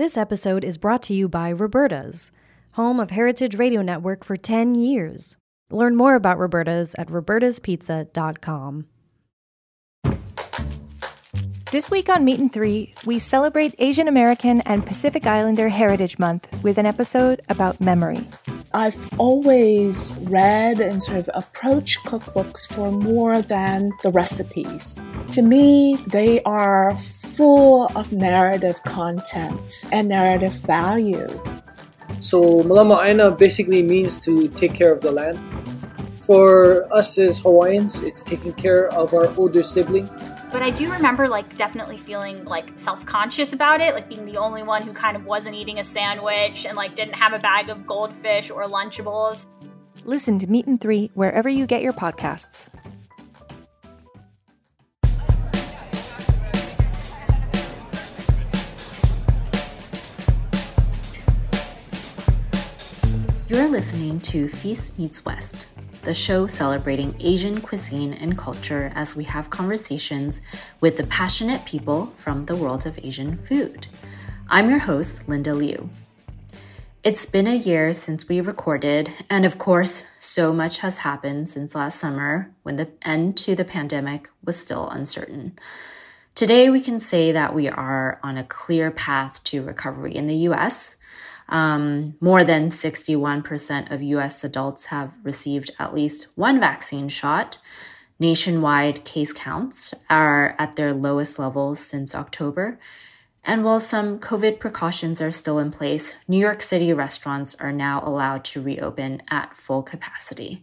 This episode is brought to you by Roberta's, home of Heritage Radio Network for 10 years. Learn more about Roberta's at robertaspizza.com. This week on Meat and Three, we celebrate Asian American and Pacific Islander Heritage Month with an episode about memory. I've always read and sort of approached cookbooks for more than the recipes. To me, they are full of narrative content and narrative value. So Malama basically means to take care of the land. For us as Hawaiians, it's taking care of our older sibling but I do remember like definitely feeling like self-conscious about it, like being the only one who kind of wasn't eating a sandwich and like didn't have a bag of goldfish or lunchables. Listen to Meat and Three wherever you get your podcasts. You're listening to Feast Meets West the show celebrating Asian cuisine and culture as we have conversations with the passionate people from the world of Asian food. I'm your host, Linda Liu. It's been a year since we recorded, and of course, so much has happened since last summer when the end to the pandemic was still uncertain. Today, we can say that we are on a clear path to recovery in the US, um, more than 61% of US adults have received at least one vaccine shot. Nationwide case counts are at their lowest levels since October. And while some COVID precautions are still in place, New York City restaurants are now allowed to reopen at full capacity.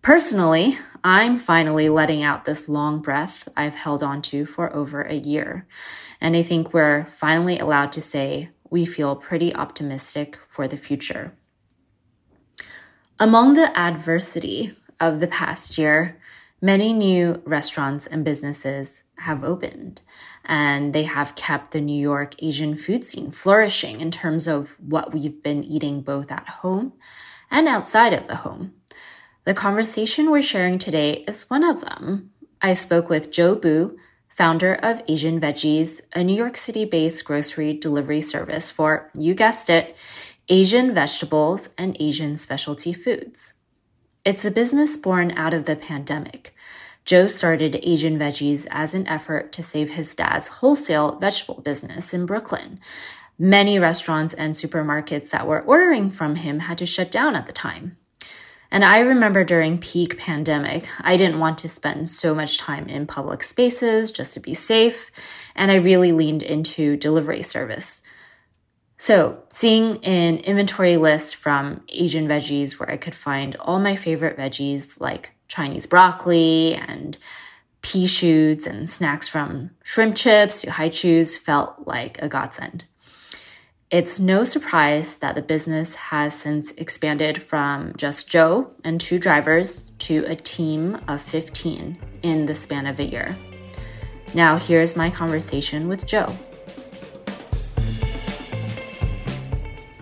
Personally, I'm finally letting out this long breath I've held onto for over a year. And I think we're finally allowed to say, we feel pretty optimistic for the future. Among the adversity of the past year, many new restaurants and businesses have opened and they have kept the New York Asian food scene flourishing in terms of what we've been eating both at home and outside of the home. The conversation we're sharing today is one of them. I spoke with Joe Boo, founder of Asian Veggies, a New York City based grocery delivery service for, you guessed it, Asian vegetables and Asian specialty foods. It's a business born out of the pandemic. Joe started Asian Veggies as an effort to save his dad's wholesale vegetable business in Brooklyn. Many restaurants and supermarkets that were ordering from him had to shut down at the time. And I remember during peak pandemic, I didn't want to spend so much time in public spaces just to be safe. And I really leaned into delivery service. So, seeing an inventory list from Asian veggies where I could find all my favorite veggies like Chinese broccoli and pea shoots and snacks from shrimp chips to Hi-Chews felt like a godsend. It's no surprise that the business has since expanded from just Joe and two drivers to a team of 15 in the span of a year. Now, here's my conversation with Joe.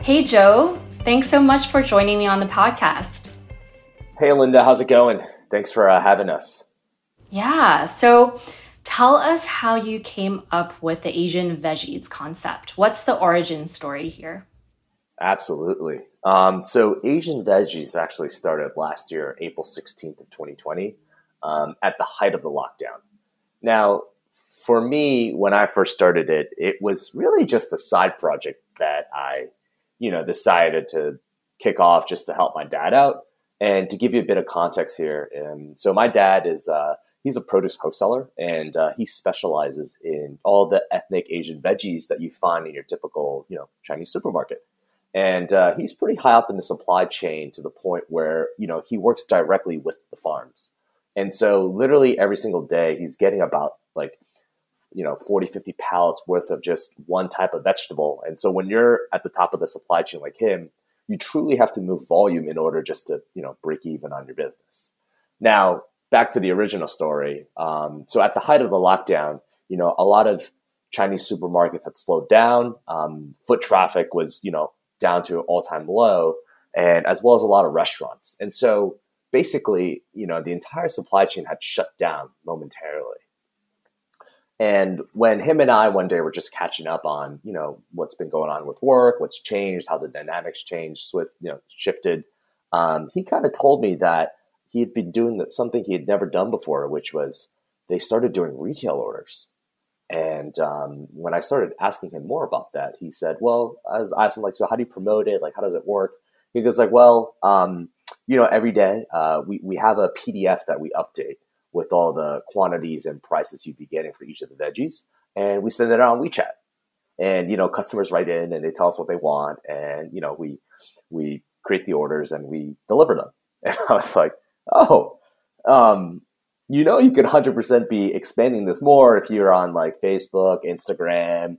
Hey, Joe. Thanks so much for joining me on the podcast. Hey, Linda. How's it going? Thanks for uh, having us. Yeah. So, Tell us how you came up with the Asian veggies concept. What's the origin story here? Absolutely. Um, so Asian veggies actually started last year, April 16th of 2020, um, at the height of the lockdown. Now, for me, when I first started it, it was really just a side project that I, you know, decided to kick off just to help my dad out. And to give you a bit of context here, um, so my dad is uh, he's a produce wholesaler and uh, he specializes in all the ethnic Asian veggies that you find in your typical, you know, Chinese supermarket. And uh, he's pretty high up in the supply chain to the point where, you know, he works directly with the farms. And so literally every single day he's getting about like, you know, 40, 50 pallets worth of just one type of vegetable. And so when you're at the top of the supply chain like him, you truly have to move volume in order just to, you know, break even on your business. Now, back to the original story. Um, so at the height of the lockdown, you know, a lot of Chinese supermarkets had slowed down. Um, foot traffic was, you know, down to an all time low, and as well as a lot of restaurants. And so basically, you know, the entire supply chain had shut down momentarily. And when him and I one day were just catching up on, you know, what's been going on with work, what's changed, how the dynamics changed, swift, you know, shifted, um, he kind of told me that he had been doing that something he had never done before, which was they started doing retail orders. And um, when I started asking him more about that, he said, "Well, I was asking like, so how do you promote it? Like, how does it work?" He goes like, "Well, um, you know, every day uh, we we have a PDF that we update with all the quantities and prices you'd be getting for each of the veggies, and we send it out on WeChat. And you know, customers write in and they tell us what they want, and you know, we we create the orders and we deliver them. And I was like, oh, um, you know, you could 100% be expanding this more if you're on like Facebook, Instagram,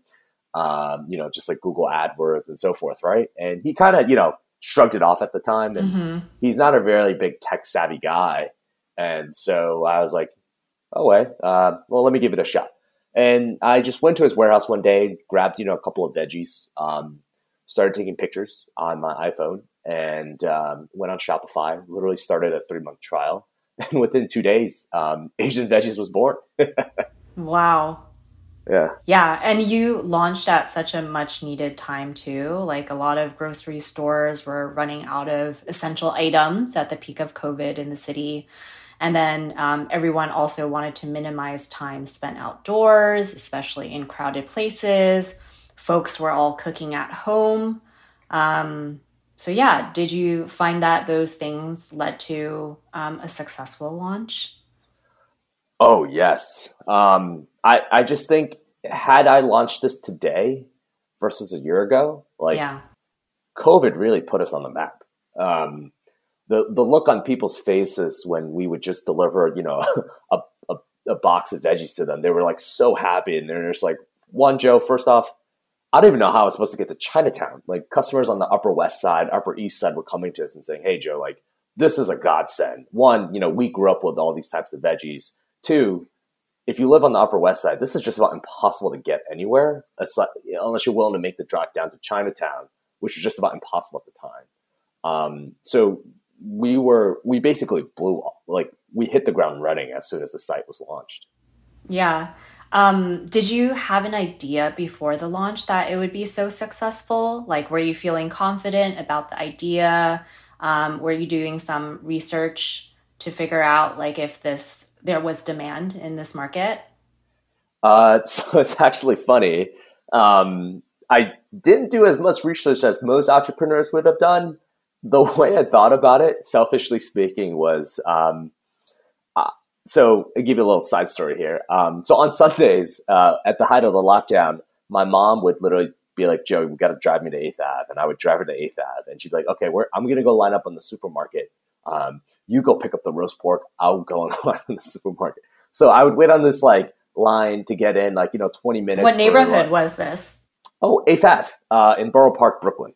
um, you know, just like Google AdWords and so forth, right? And he kind of, you know, shrugged it off at the time. And mm-hmm. he's not a very big tech savvy guy. And so I was like, oh, wait, uh, well, let me give it a shot. And I just went to his warehouse one day, grabbed, you know, a couple of veggies, um, started taking pictures on my iPhone and um, went on Shopify, literally started a three month trial and within two days, um, Asian Veggies was born. wow. Yeah. Yeah. And you launched at such a much needed time, too. Like a lot of grocery stores were running out of essential items at the peak of COVID in the city. And then um, everyone also wanted to minimize time spent outdoors, especially in crowded places. Folks were all cooking at home. Um, so yeah did you find that those things led to um, a successful launch? Oh yes. Um, I, I just think had i launched this today versus a year ago like yeah. covid really put us on the map. Um, the, the look on people's faces when we would just deliver you know a, a, a box of veggies to them they were like so happy and they're just like one joe first off I don't even know how I was supposed to get to Chinatown. Like customers on the Upper West Side, Upper East Side were coming to us and saying, "Hey, Joe, like this is a godsend." One, you know, we grew up with all these types of veggies. Two, if you live on the Upper West Side, this is just about impossible to get anywhere. Like, unless you're willing to make the drive down to Chinatown, which was just about impossible at the time. Um, so we were we basically blew up. like we hit the ground running as soon as the site was launched. Yeah. Um, did you have an idea before the launch that it would be so successful? Like, were you feeling confident about the idea? Um, were you doing some research to figure out like if this there was demand in this market? Uh, so it's actually funny. Um, I didn't do as much research as most entrepreneurs would have done. The way I thought about it, selfishly speaking, was um, so I'll give you a little side story here. Um, so on Sundays, uh, at the height of the lockdown, my mom would literally be like, "Joe, we got to drive me to Eighth Ave," and I would drive her to Eighth Ave, and she'd be like, "Okay, I'm gonna go line up on the supermarket. Um, you go pick up the roast pork. I'll go and line in the supermarket." So I would wait on this like line to get in, like you know, 20 minutes. What neighborhood was this? Oh, Eighth Ave uh, in Borough Park, Brooklyn.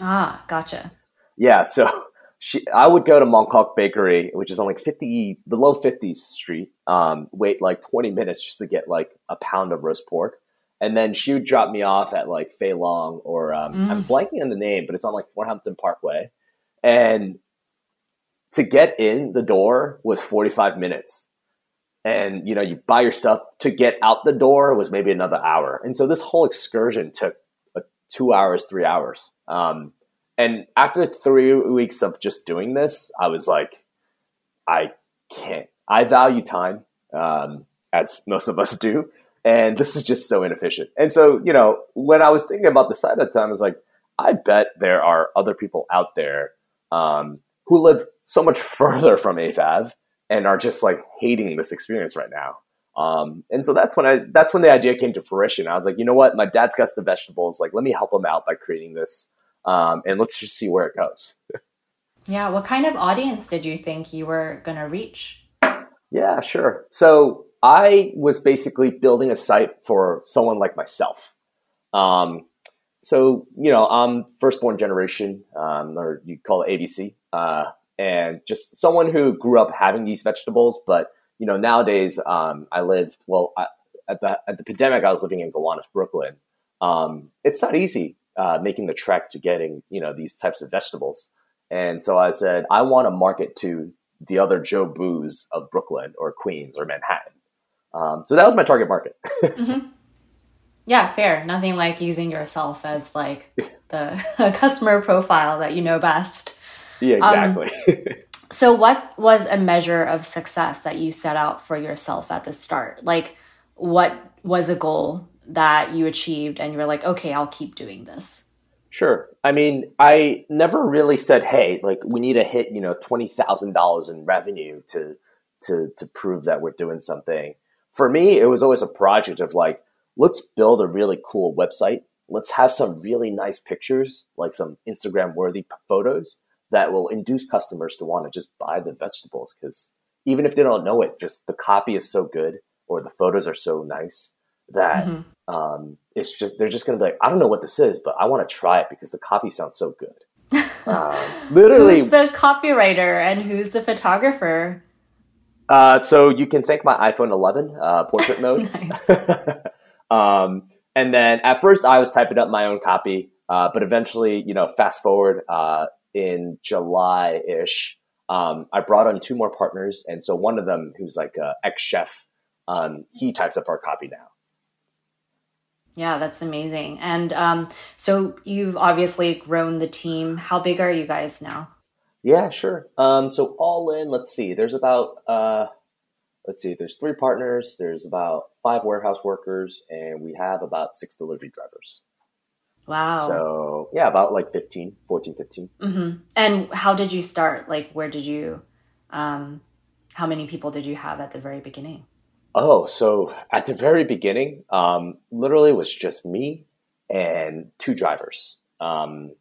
Ah, gotcha. Yeah, so she, I would go to Mongkok Bakery, which is on like 50, the low 50s street, um, wait like 20 minutes just to get like a pound of roast pork. And then she would drop me off at like Fei Long or um, mm. I'm blanking on the name, but it's on like Fort Hamilton Parkway. And to get in the door was 45 minutes. And, you know, you buy your stuff to get out the door was maybe another hour. And so this whole excursion took uh, two hours, three hours. Um, and after three weeks of just doing this, I was like, I can't. I value time, um, as most of us do, and this is just so inefficient. And so, you know, when I was thinking about the site at the time, I was like, I bet there are other people out there um, who live so much further from Eighth Ave and are just like hating this experience right now. Um, and so that's when I that's when the idea came to fruition. I was like, you know what, my dad's got the vegetables. Like, let me help him out by creating this um, and let's just see where it goes. yeah. What kind of audience did you think you were going to reach? Yeah, sure. So I was basically building a site for someone like myself. Um, so, you know, I'm firstborn generation, um, or you call it ABC, uh, and just someone who grew up having these vegetables. But, you know, nowadays um, I lived, well, I, at the, at the pandemic, I was living in Gowanus, Brooklyn. Um, it's not easy uh, making the trek to getting you know these types of vegetables. And so I said, I want to market to the other Joe Boos of Brooklyn or Queens or Manhattan. Um, so that was my target market. mm-hmm. Yeah, fair. Nothing like using yourself as like the customer profile that you know best. Yeah, exactly. Um, so, what was a measure of success that you set out for yourself at the start? Like, what was a goal that you achieved and you were like, okay, I'll keep doing this? Sure. I mean, I never really said, "Hey, like we need to hit, you know, twenty thousand dollars in revenue to to to prove that we're doing something." For me, it was always a project of like, let's build a really cool website. Let's have some really nice pictures, like some Instagram worthy photos that will induce customers to want to just buy the vegetables because even if they don't know it, just the copy is so good or the photos are so nice that mm-hmm. um, it's just they're just going to be like, I don't know what this is, but I want to try it because the copy sounds so good. Um, literally, who's the copywriter and who's the photographer? Uh, so you can thank my iPhone 11 uh, portrait mode. um, and then at first I was typing up my own copy, uh, but eventually, you know, fast forward uh, in July ish, um, I brought on two more partners, and so one of them, who's like a ex chef, um, he types up our copy now. Yeah, that's amazing. And um, so you've obviously grown the team. How big are you guys now? Yeah, sure. Um, so all in, let's see. There's about uh, let's see. There's three partners. There's about five warehouse workers, and we have about six delivery drivers. Wow. So yeah, about like 15, 14, 15. Mm-hmm. And how did you start? Like, where did you? Um, how many people did you have at the very beginning? Oh, so at the very beginning, um, literally was just me and two drivers. Um,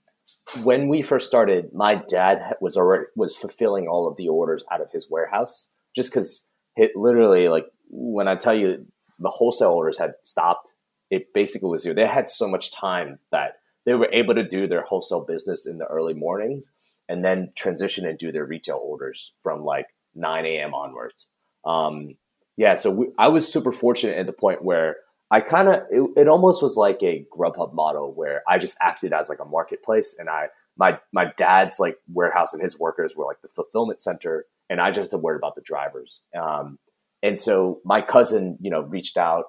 when we first started, my dad was already was fulfilling all of the orders out of his warehouse, just because it literally like when I tell you the wholesale orders had stopped, it basically was you. they had so much time that they were able to do their wholesale business in the early mornings and then transition and do their retail orders from like 9 a.m. onwards. Um, yeah, so we, I was super fortunate at the point where I kind of it, it, almost was like a Grubhub model where I just acted as like a marketplace, and I my my dad's like warehouse and his workers were like the fulfillment center, and I just had worried about the drivers. Um, and so my cousin, you know, reached out.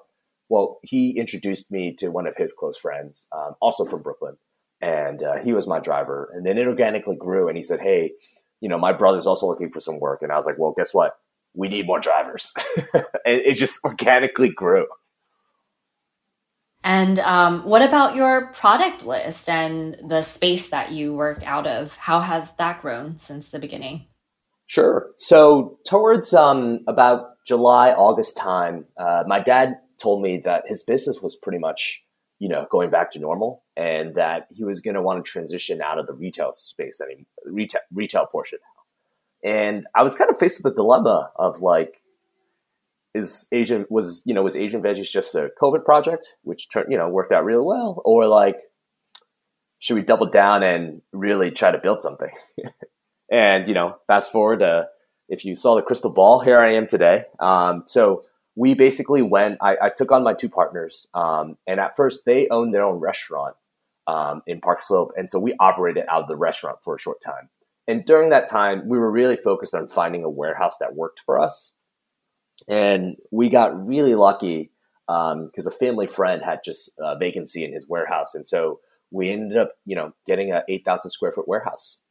Well, he introduced me to one of his close friends, um, also from Brooklyn, and uh, he was my driver. And then it organically grew, and he said, "Hey, you know, my brother's also looking for some work." And I was like, "Well, guess what? We need more drivers. it just organically grew. And um, what about your product list and the space that you work out of? How has that grown since the beginning? Sure. So, towards um, about July, August time, uh, my dad told me that his business was pretty much, you know, going back to normal, and that he was going to want to transition out of the retail space, any retail retail portion and I was kind of faced with the dilemma of like, is Asian was you know was Asian veggies just a COVID project, which turned you know worked out really well, or like should we double down and really try to build something? and you know, fast forward to if you saw the crystal ball, here I am today. Um, so we basically went. I, I, took on my two partners, um, and at first they owned their own restaurant um, in Park Slope, and so we operated out of the restaurant for a short time. And during that time, we were really focused on finding a warehouse that worked for us. And we got really lucky because um, a family friend had just a vacancy in his warehouse. And so we ended up, you know, getting a 8,000 square foot warehouse.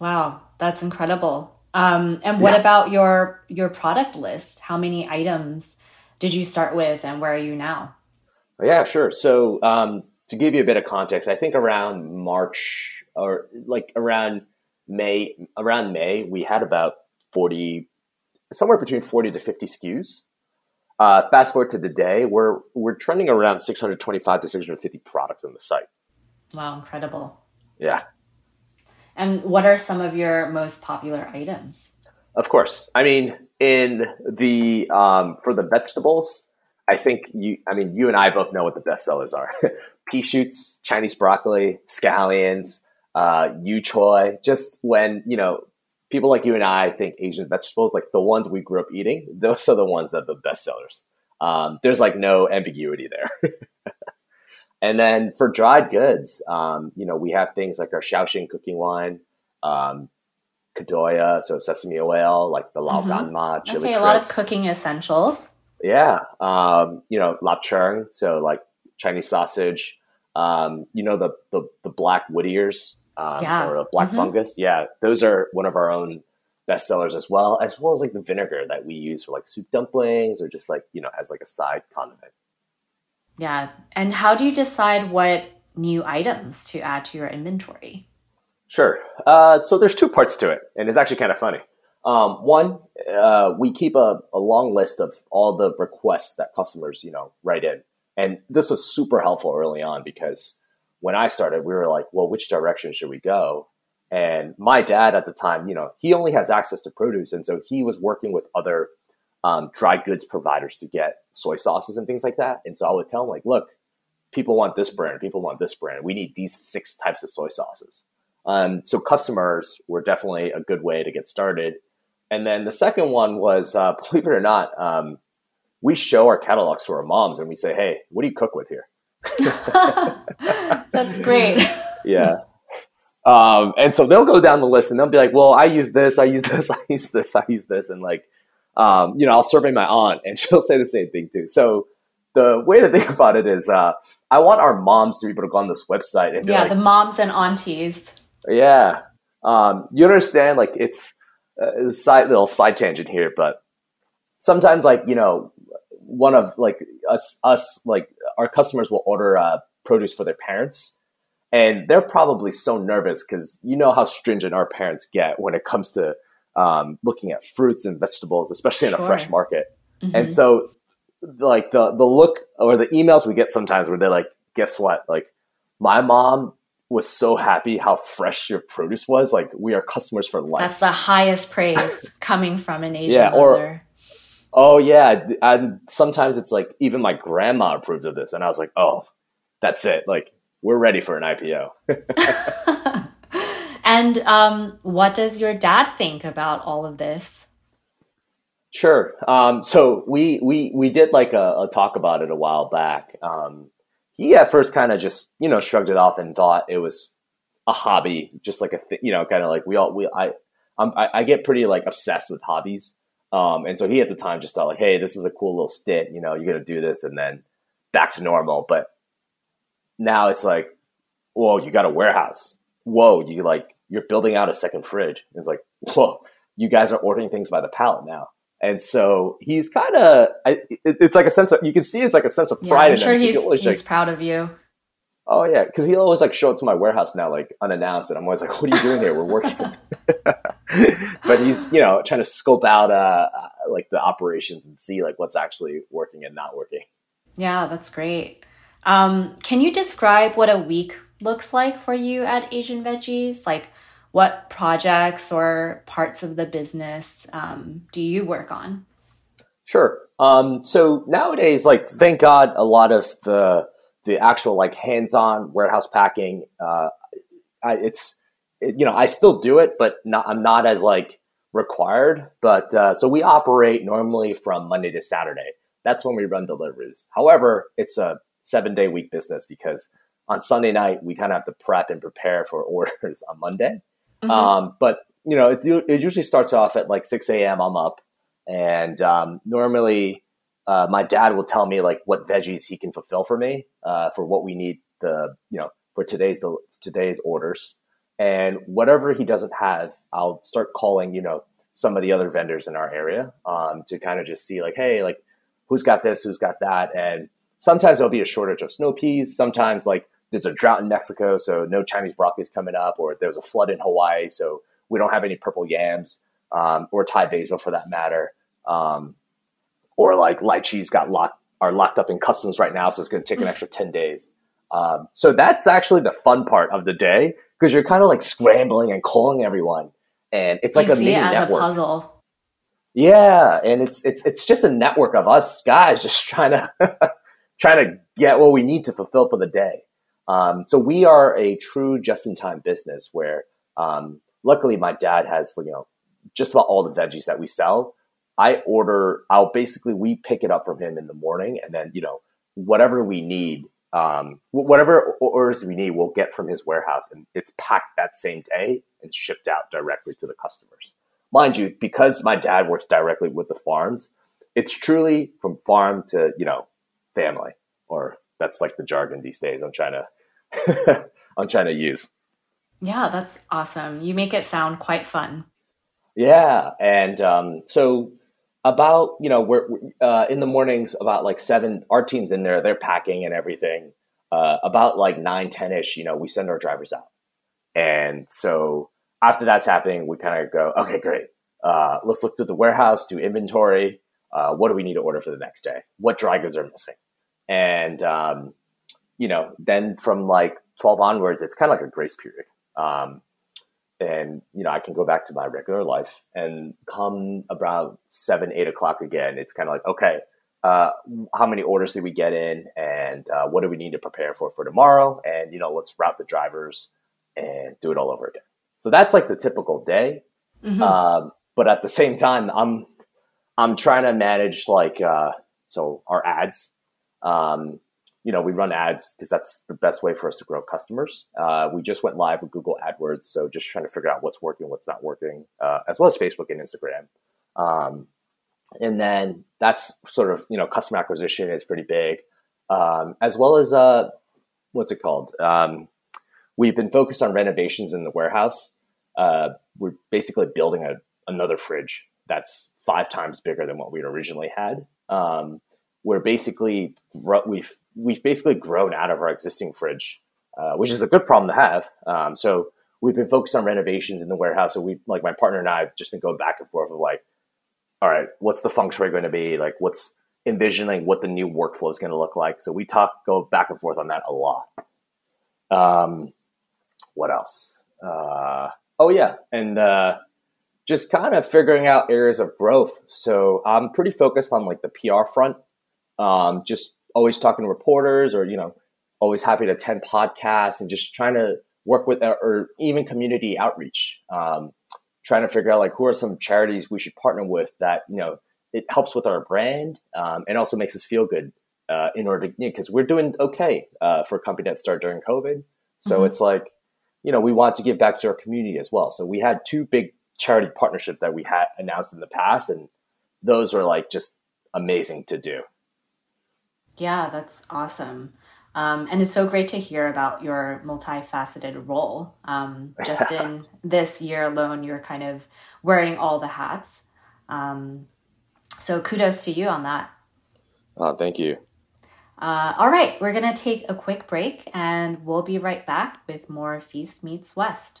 Wow, that's incredible. Um, and what yeah. about your your product list? How many items did you start with, and where are you now? Yeah, sure. So um, to give you a bit of context, I think around March or like around May, around May, we had about 40, somewhere between 40 to 50 SKUs. Uh, fast forward to the day, we're, we're trending around 625 to 650 products on the site. Wow, incredible. Yeah. And what are some of your most popular items? Of course. I mean, in the, um, for the vegetables, I think you, I mean, you and I both know what the best sellers are. Pea shoots, Chinese broccoli, scallions, uh, yu choy. Just when you know people like you and I think Asian vegetables, like the ones we grew up eating, those are the ones that are the best sellers. Um, there's like no ambiguity there. and then for dried goods, um, you know, we have things like our Shaoxing cooking wine, um, kadoya, so sesame oil, like the lao gan ma, chili Okay, a lot of cooking essentials. Yeah, um, you know, lap churng, so like Chinese sausage. Um, you know the the, the black wood ears um, Yeah. or a black Mhm. fungus. Yeah, those are one of our own best sellers as well, as well as like the vinegar that we use for like soup dumplings or just like you know as like a side condiment. Yeah. And how do you decide what new items to add to your inventory? Sure. Uh, so there's two parts to it, and it's actually kind of funny. Um, one, uh, we keep a, a long list of all the requests that customers, you know, write in, and this was super helpful early on because when I started, we were like, well, which direction should we go? And my dad at the time, you know, he only has access to produce, and so he was working with other um, dry goods providers to get soy sauces and things like that. And so I would tell him, like, look, people want this brand, people want this brand. We need these six types of soy sauces. Um, so customers were definitely a good way to get started. And then the second one was, uh, believe it or not, um, we show our catalogs to our moms and we say, "Hey, what do you cook with here?" That's great. Yeah. Um, and so they'll go down the list and they'll be like, "Well, I use this, I use this, I use this, I use this," and like, um, you know, I'll survey my aunt and she'll say the same thing too. So the way to think about it is, uh, I want our moms to be able to go on this website and be yeah, like, the moms and aunties. Yeah. Um, you understand, like, it's uh, a side little side tangent here, but sometimes, like, you know, one of like us, us, like, our customers will order uh, produce for their parents, and they're probably so nervous because you know how stringent our parents get when it comes to um, looking at fruits and vegetables, especially in a fresh market. Mhm. And so, like the the look or the emails we get sometimes where they're like, "Guess what? Like, my mom was so happy how fresh your produce was. Like, we are customers for life." That's the highest praise coming from an Asian Yeah, or- mother. Oh yeah, and sometimes it's like even my grandma approved of this, and I was like, "Oh, that's it. Like, we're ready for an IPO." and um, what does your dad think about all of this? Sure. Um, so we we we did like a, a talk about it a while back. Um, he at first kind of just you know shrugged it off and thought it was a hobby, just like a th- you know kind of like we all we I I'm, I I get pretty like obsessed with hobbies. Um, and so he at the time just thought like, hey, this is a cool little stint. You know, you're gonna do this and then back to normal. But now it's like, whoa, you got a warehouse. Whoa, you like you're building out a second fridge. And It's like, whoa, you guys are ordering things by the pallet now. And so he's kind of, it, it's like a sense of, you can see it's like a sense of Yeah, pride I'm in sure. 'cause he's, he's like, proud of you. Oh yeah, because he'll always like show up to my warehouse now, like unannounced, and I'm always like, what are you doing here? We're working. but he's, you know, trying to scope out, uh, uh, like the operations and see like what's actually working and not working. Yeah, that's great. Um, can you describe what a week looks like for you at Asian Veggies? Like, what projects or parts of the business um, do you work on? Sure. Um, so nowadays, like, thank God, a lot of the the actual like hands-on warehouse packing, uh, I, it's it, you know I still do it, but not I'm not as like required. But uh, so we operate normally from Monday to Saturday. That's when we run deliveries. However, it's a seven day week business because on Sunday night we kind of have to prep and prepare for orders on Monday. Mhm. Um, but you know, it, it usually starts off at like 6 a.m. I'm up, and um, normally uh, my dad will tell me like what veggies he can fulfill for me uh, for what we need the you know for today's the today's orders, and whatever he doesn't have, I'll start calling you know some of the other vendors in our area um, to kind of just see like hey like who's got this, who's got that, and sometimes there'll be a shortage of snow peas. Sometimes like there's a drought in Mexico, so no Chinese broccoli is coming up, or there's a flood in Hawaii, so we don't have any purple yams um, or Thai basil for that matter, um, or like lychees got locked are locked up in customs right now, so it's going to take an extra ten days. Um, so that's actually the fun part of the day because you're kind of like scrambling and calling everyone, and it's like you a see mini it as network. a puzzle. Yeah, and it's it's it's just a network of us guys just trying to trying to get what we need to fulfill for the day. Um, so we are a true just-in-time business where, um, luckily, my dad has you know just about all the veggies that we sell. I order. I'll basically we pick it up from him in the morning, and then you know whatever we need Um, whatever orders we need, we'll get from his warehouse, and it's packed that same day and shipped out directly to the customers. Mind you, because my dad works directly with the farms, it's truly from farm to you know family, or that's like the jargon these days. I'm trying to I'm trying to use. Yeah, that's awesome. You make it sound quite fun. Yeah, and um, so about you know we're uh, in the mornings about like seven. Our team's in there; they're packing and everything. Uh, about like nine ten ish, you know, we send our drivers out, and so after that's happening, we kind of go, okay, great. Uh, let's look through the warehouse, do inventory. Uh, what do we need to order for the next day? What dry goods are missing? And um, you know, then from like twelve onwards, it's kind of like a grace period. Um, and you know I can go back to my regular life and come about seven eight o'clock again. It's kind of like okay, uh, how many orders did we get in, and uh, what do we need to prepare for for tomorrow, and you know let's route the drivers and do it all over again. So that's like the typical day. Mm-hmm. Um, but at the same time, I'm I'm trying to manage like uh, so our ads. Um, you know, we run ads because that's the best way for us to grow customers. Uh, we just went live with Google AdWords, so just trying to figure out what's working, what's not working, uh, as well as Facebook and Instagram. Um, and then that's sort of you know customer acquisition is pretty big, um, as well as uh, what's it called? Um, we've been focused on renovations in the warehouse. Uh, we're basically building a, another fridge that's five times bigger than what we originally had. Um, we're basically we've we've basically grown out of our existing fridge, uh, which is a good problem to have. Um, so we've been focused on renovations in the warehouse. So we like my partner and I have just been going back and forth of like, all right, what's the shui going to be? Like, what's envisioning what the new workflow is going to look like. So we talk go back and forth on that a lot. Um, what else? Uh, oh yeah, and uh, just kind of figuring out areas of growth. So I'm pretty focused on like the PR front um, just always talking to reporters or, you know, always happy to attend podcasts and just trying to work with uh, or even community outreach. Um, trying to figure out like who are some charities we should partner with that, you know, it helps with our brand um, and also makes us feel good uh, in order to, because you know, we're doing okay uh, for a company that started during COVID. So mm-hmm. it's like, you know, we want to give back to our community as well. So we had two big charity partnerships that we had announced in the past, and those were like just amazing to do. Yeah, that's awesome. Um, and it's so great to hear about your multifaceted role. Um, just in this year alone, you're kind of wearing all the hats. Um, so kudos to you on that. Oh, thank you. Uh, all right, we're going to take a quick break and we'll be right back with more Feast Meets West.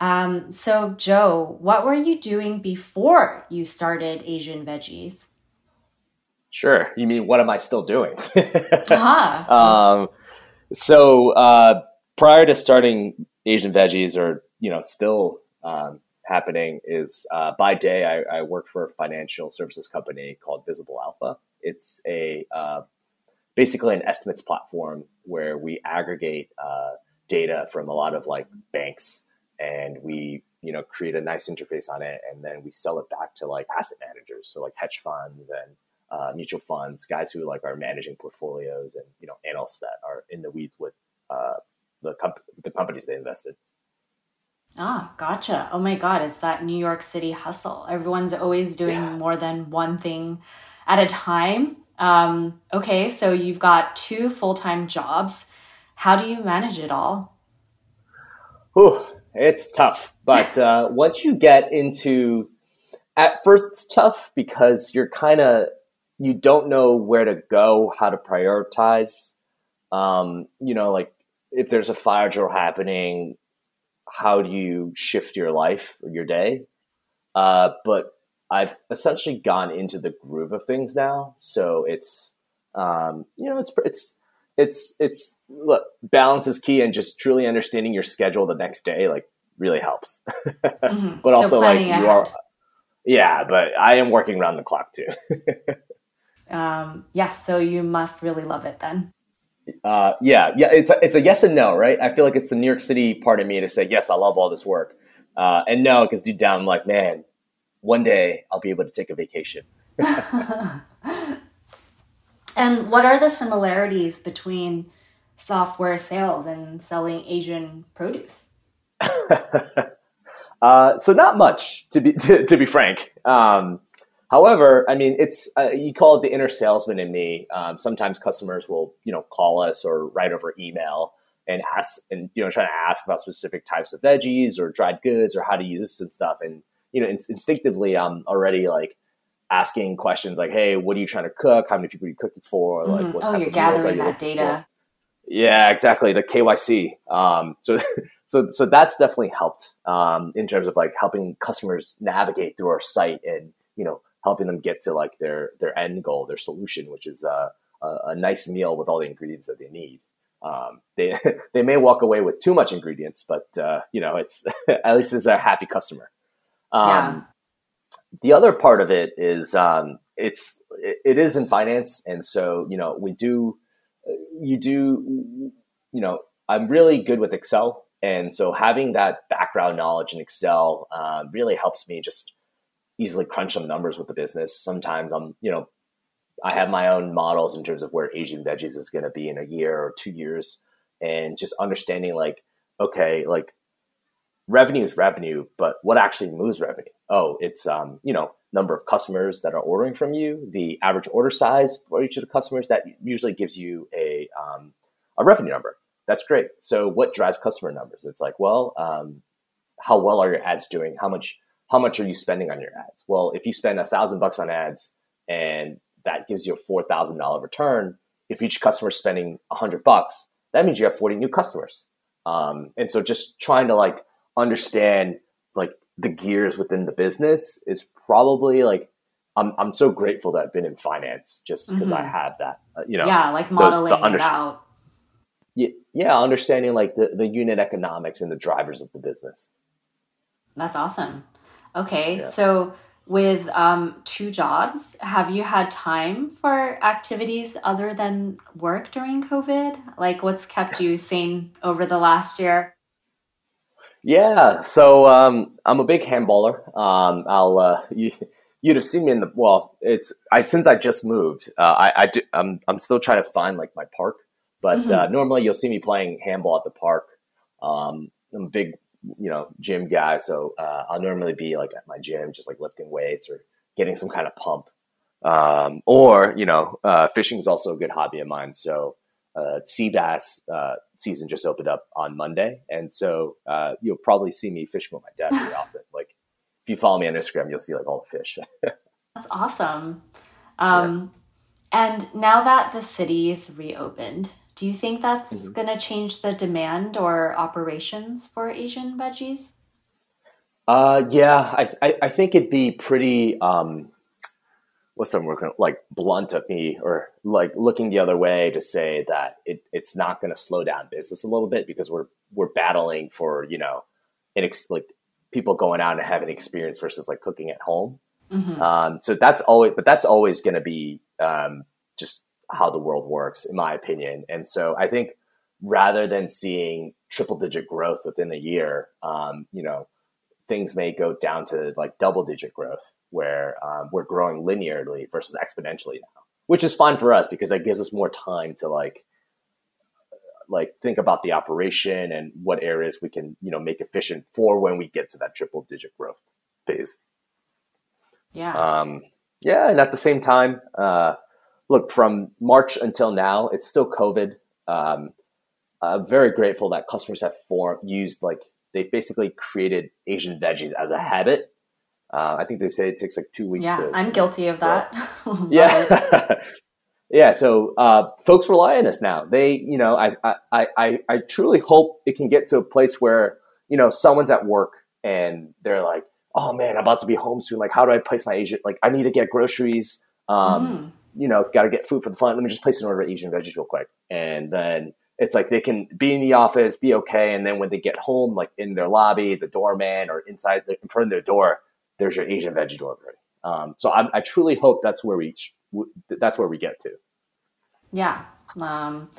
Um, so, Joe, what were you doing before you started Asian Veggies? Sure. You mean what am I still doing? uh-huh. um, so, uh, prior to starting Asian Veggies, or you know, still um, happening, is uh, by day I, I, work for a financial services company called Visible Alpha. It's a uh, basically an estimates platform where we aggregate uh, data from a lot of like banks and we you know create a nice interface on it and then we sell it back to like asset managers so like hedge funds and uh, mutual funds guys who like are managing portfolios and you know analysts that are in the weeds with uh, the, comp- the companies they invested Ah, gotcha. Oh my God, it's that New York City hustle. Everyone's always doing yeah. more than one thing at a time. Um, okay, so you've got two full time jobs. How do you manage it all? Ooh, it's tough. But uh, once you get into, at first, it's tough because you're kind of, you don't know where to go, how to prioritize. Um, you know, like if there's a fire drill happening, how do you shift your life or your day? Uh, but I've essentially gone into the groove of things now, so it's um, you know it's it's it's it's look balance is key, and just truly understanding your schedule the next day like really helps. mm-hmm. But also so like you are, yeah. But I am working around the clock too. um, yes, yeah, so you must really love it then. Uh, yeah, yeah, it's a, it's a yes and no, right? I feel like it's the New York City part of me to say yes, I love all this work, uh, and no, because deep down I'm like, man, one day I'll be able to take a vacation. and what are the similarities between software sales and selling Asian produce? uh, so not much, to be to, to be frank. Um, However, I mean, it's uh, you call it the inner salesman in me. Um, sometimes customers will, you know, call us or write over email and ask, and you know, trying to ask about specific types of veggies or dried goods or how to use this and stuff. And you know, in- instinctively, I'm already like asking questions like, "Hey, what are you trying to cook? How many people are you cooking for? Like, mm-hmm. what oh, you're gathering you that data." For? Yeah, exactly. The KYC. Um, so, so, so that's definitely helped um, in terms of like helping customers navigate through our site and you know helping them get to like their their end goal, their solution, which is uh, a, a nice meal with all the ingredients that they need. Um, they they may walk away with too much ingredients, but uh, you know it's at least it's a happy customer. Um, yeah. The other part of it is um, it's it, it is in finance, and so you know we do you do you know I'm really good with Excel, and so having that background knowledge in Excel um, really helps me just easily crunch some numbers with the business. Sometimes I'm, you know, I have my own models in terms of where Asian veggies is going to be in a year or two years, and just understanding like, okay, like revenue is revenue, but what actually moves revenue? Oh, it's um, you know, number of customers that are ordering from you, the average order size for each of the customers. That usually gives you a um, a revenue number. That's great. So, what drives customer numbers? It's like, well, um, how well are your ads doing? How much how much are you spending on your ads? Well, if you spend a thousand bucks on ads and that gives you a four thousand dollar return, if each customer is spending a hundred bucks, that means you have forty new customers. Um, and so, just trying to like understand like the gears within the business is probably like I'm I'm so grateful that I've been in finance just because mm-hmm. I have that. Uh, you know, yeah, like modeling the, the under- it out. Yeah, yeah, understanding like the, the unit economics and the drivers of the business. That's awesome. Okay, yeah. so with um, two jobs, have you had time for activities other than work during COVID? Like, what's kept you sane over the last year? Yeah, so um, I'm a big handballer. Um, I'll uh, you, would have seen me in the well. It's I since I just moved. Uh, I, I do, I'm I'm still trying to find like my park, but mm-hmm. uh, normally you'll see me playing handball at the park. Um, I'm a big you know, gym guy. So uh, I'll normally be like at my gym, just like lifting weights or getting some kind of pump. Um, or, you know, uh, fishing is also a good hobby of mine. So uh, sea bass uh, season just opened up on Monday. And so uh, you'll probably see me fishing with my dad pretty often. Like if you follow me on Instagram, you'll see like all the fish. That's awesome. Um, yeah. And now that the city's reopened, do you think that's mm-hmm. going to change the demand or operations for Asian veggies? Uh, yeah, I, I, I think it'd be pretty, um, what's the word, like blunt of me or like looking the other way to say that it, it's not going to slow down business a little bit because we're, we're battling for, you know, ex- like people going out and having experience versus like cooking at home. Mm-hmm. Um, so that's always, but that's always going to be, um, just how the world works, in my opinion. And so I think rather than seeing triple digit growth within a year, um, you know, things may go down to like double digit growth where um, we're growing linearly versus exponentially now, which is fine for us because that gives us more time to like like think about the operation and what areas we can you know make efficient for when we get to that triple digit growth phase. Yeah. Um, yeah, and at the same time, uh, look from March until now, it's still COVID. Um, I'm very grateful that customers have formed used like they've basically created Asian veggies as a habit. Uh, I think they say it takes like two weeks. Yeah, to, I'm guilty of that. yeah. yeah. So uh, folks rely on us now. They, you know, I, I, I, I truly hope it can get to a place where, you know, someone's at work and they're like, oh man, I'm about to be home soon. Like, how do I place my Asian? Like, I need to get groceries. Um, mm. You know, got to get food for the fun. Let me just place an order of Asian veggies real quick. And then it's like they can be in the office, be okay. And then when they get home, like in their lobby, the doorman or inside the, in front of their door, there's your Asian veggie delivery. Um, so I, I, truly hope that's where we that's where we get to. Yeah. Um,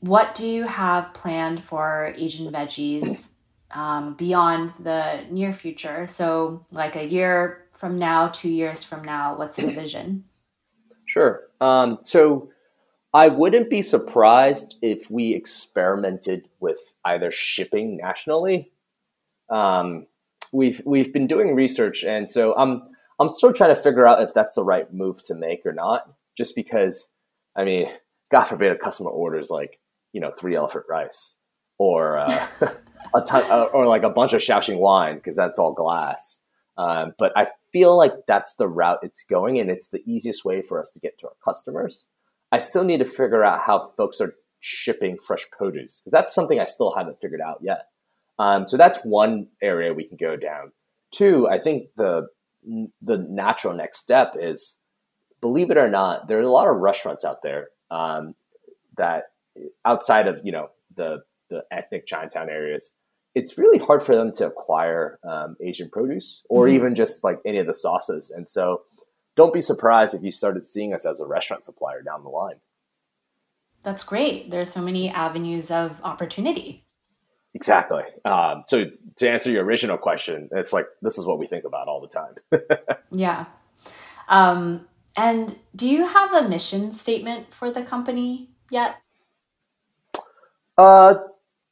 what do you have planned for Asian veggies um, beyond the near future? So, like a year from now, two years from now, what's the vision? Sure. Um, so, I wouldn't be surprised if we experimented with either shipping nationally. Um, we've we've been doing research, and so I'm I'm still trying to figure out if that's the right move to make or not. Just because, I mean, God forbid a customer orders like you know three elephant rice or uh, a ton uh, or like a bunch of Shaoxing wine because that's all glass. Um, but I feel like that's the route it's going, and it's the easiest way for us to get to our customers. I still need to figure out how folks are shipping fresh produce because that's something I still haven't figured out yet. Um, so that's one area we can go down. Two, I think the the natural next step is, believe it or not, there are a lot of restaurants out there um, that outside of you know the the ethnic Chinatown areas, it's really hard for them to acquire um, Asian produce or mm-hmm. even just like any of the sauces. And so, don't be surprised if you started seeing us as a restaurant supplier down the line. That's great. There's so many avenues of opportunity. Exactly. Um, so to answer your original question, it's like this is what we think about all the time. yeah. Um, and do you have a mission statement for the company yet? Uh,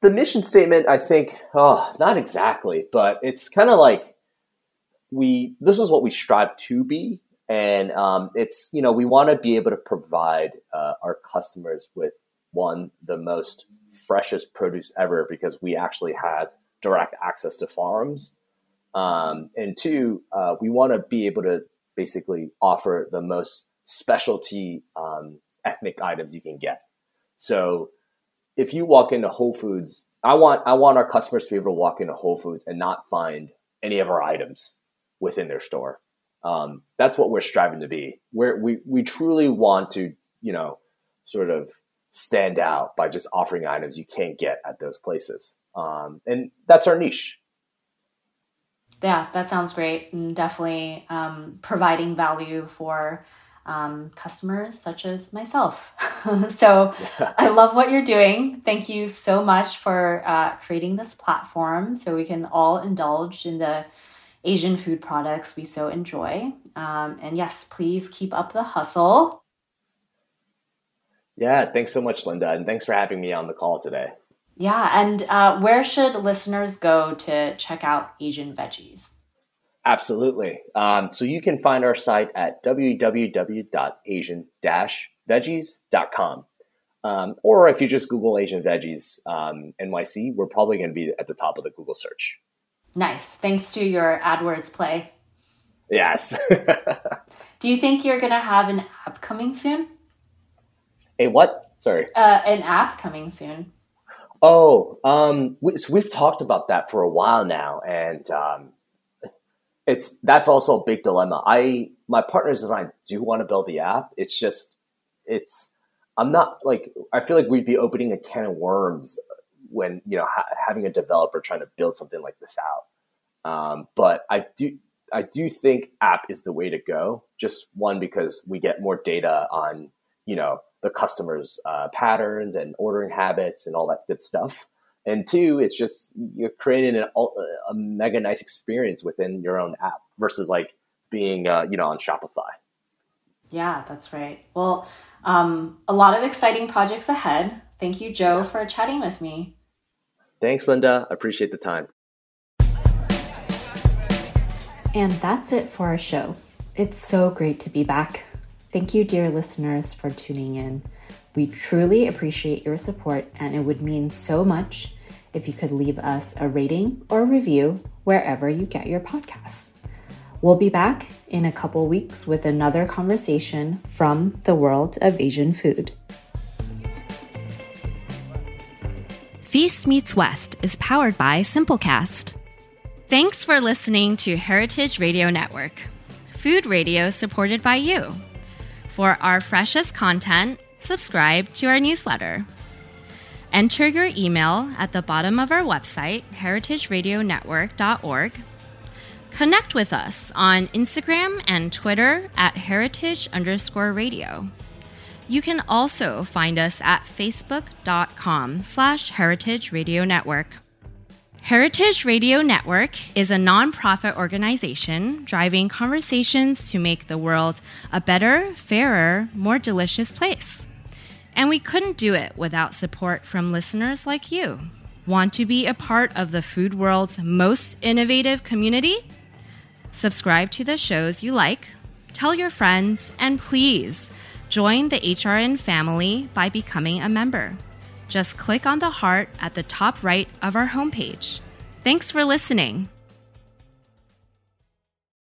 the mission statement, I think, oh, not exactly, but it's kind of like we. This is what we strive to be, and um, it's you know we want to be able to provide uh, our customers with one the most freshest produce ever because we actually have direct access to farms. Um, and two, uh, we want to be able to basically offer the most specialty um, ethnic items you can get. So if you walk into Whole Foods, I want I want our customers to be able to walk into Whole Foods and not find any of our items within their store. Um, that's what we're striving to be. We're, we we truly want to you know sort of stand out by just offering items you can't get at those places. Um, and that's our niche. Yeah, that sounds great. And definitely um, providing value for um, customers such as myself. so yeah. I love what you're doing. Thank you so much for uh, creating this platform so we can all indulge in the Asian food products we so enjoy. Um, and yes, please keep up the hustle. Yeah, thanks so much, Linda, and thanks for having me on the call today. Yeah, and uh, where should listeners go to check out Asian veggies? Absolutely. Um, so you can find our site at www.asian-veggies.com. Um, or if you just Google Asian Veggies um, NYC, we're probably going to be at the top of the Google search. Nice. Thanks to your AdWords play. Yes. Do you think you're going to have an app coming soon? A what? Sorry. Uh, an app coming soon. Oh, um, we, so we've talked about that for a while now, and um, it's that's also a big dilemma. I my partners and I do want to build the app. It's just it's I'm not like I feel like we'd be opening a can of worms when you know ha- having a developer trying to build something like this out. Um, but I do I do think app is the way to go. Just one because we get more data on you know the customers' uh, patterns and ordering habits and all that good stuff. And two, it's just you're creating an, a mega nice experience within your own app versus like being uh, you know on Shopify. Yeah, that's right. Well, um, a lot of exciting projects ahead. Thank you, Joe, for chatting with me. Thanks, Linda. I appreciate the time. And that's it for our show. It's so great to be back. Thank you, dear listeners, for tuning in. We truly appreciate your support, and it would mean so much if you could leave us a rating or review wherever you get your podcasts. We'll be back in a couple weeks with another conversation from the world of Asian food. Feast Meets West is powered by Simplecast. Thanks for listening to Heritage Radio Network, food radio supported by you. For our freshest content, subscribe to our newsletter. Enter your email at the bottom of our website, heritageradionetwork.org Connect with us on Instagram and Twitter at heritage underscore radio. You can also find us at facebook.com slash heritage radio network. Heritage Radio Network is a nonprofit organization driving conversations to make the world a better, fairer, more delicious place. And we couldn't do it without support from listeners like you. Want to be a part of the food world's most innovative community? subscribe to the shows you like, tell your friends, and please join the HRN family by becoming a member. Just click on the heart at the top right of our homepage. Thanks for listening.